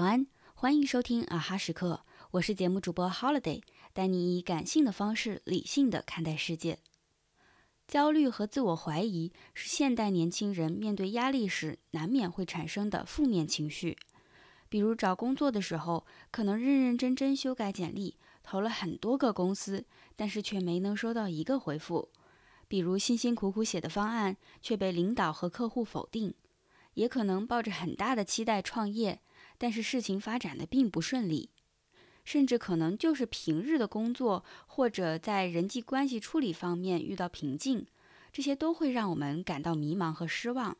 早安，欢迎收听啊哈时刻，我是节目主播 Holiday，带你以感性的方式理性的看待世界。焦虑和自我怀疑是现代年轻人面对压力时难免会产生的负面情绪。比如找工作的时候，可能认认真真修改简历，投了很多个公司，但是却没能收到一个回复；比如辛辛苦苦写的方案却被领导和客户否定；也可能抱着很大的期待创业，但是事情发展的并不顺利；甚至可能就是平日的工作或者在人际关系处理方面遇到瓶颈，这些都会让我们感到迷茫和失望。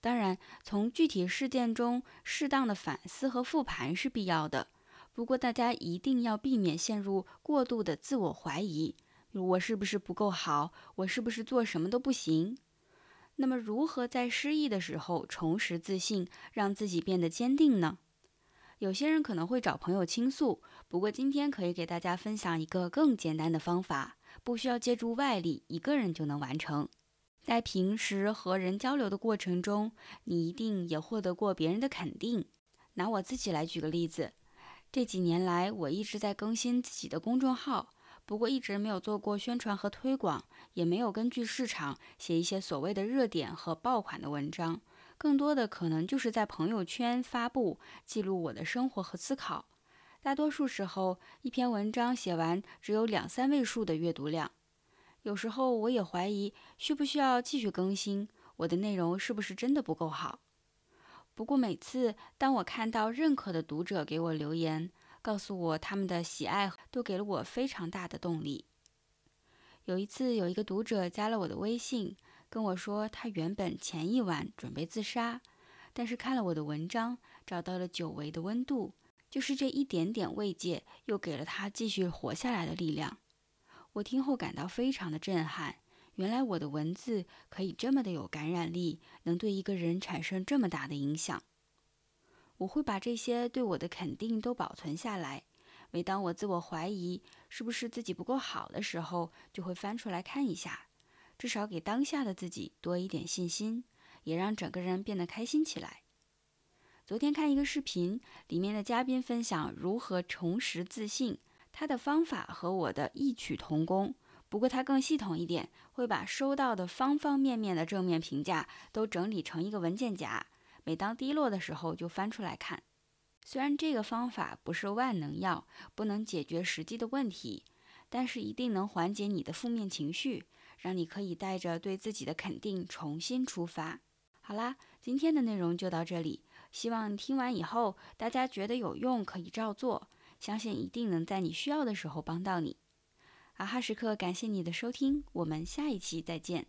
当然，从具体事件中适当的反思和复盘是必要的。不过，大家一定要避免陷入过度的自我怀疑：我是不是不够好？我是不是做什么都不行？那么，如何在失意的时候重拾自信，让自己变得坚定呢？有些人可能会找朋友倾诉，不过今天可以给大家分享一个更简单的方法，不需要借助外力，一个人就能完成。在平时和人交流的过程中，你一定也获得过别人的肯定。拿我自己来举个例子，这几年来我一直在更新自己的公众号，不过一直没有做过宣传和推广，也没有根据市场写一些所谓的热点和爆款的文章，更多的可能就是在朋友圈发布，记录我的生活和思考。大多数时候，一篇文章写完只有两三位数的阅读量。有时候我也怀疑需不需要继续更新，我的内容是不是真的不够好？不过每次当我看到认可的读者给我留言，告诉我他们的喜爱，都给了我非常大的动力。有一次，有一个读者加了我的微信，跟我说他原本前一晚准备自杀，但是看了我的文章，找到了久违的温度，就是这一点点慰藉，又给了他继续活下来的力量。我听后感到非常的震撼，原来我的文字可以这么的有感染力，能对一个人产生这么大的影响。我会把这些对我的肯定都保存下来，每当我自我怀疑是不是自己不够好的时候，就会翻出来看一下，至少给当下的自己多一点信心，也让整个人变得开心起来。昨天看一个视频，里面的嘉宾分享如何重拾自信。他的方法和我的异曲同工，不过他更系统一点，会把收到的方方面面的正面评价都整理成一个文件夹，每当低落的时候就翻出来看。虽然这个方法不是万能药，不能解决实际的问题，但是一定能缓解你的负面情绪，让你可以带着对自己的肯定重新出发。好啦，今天的内容就到这里，希望听完以后大家觉得有用，可以照做。相信一定能在你需要的时候帮到你。啊哈时刻，感谢你的收听，我们下一期再见。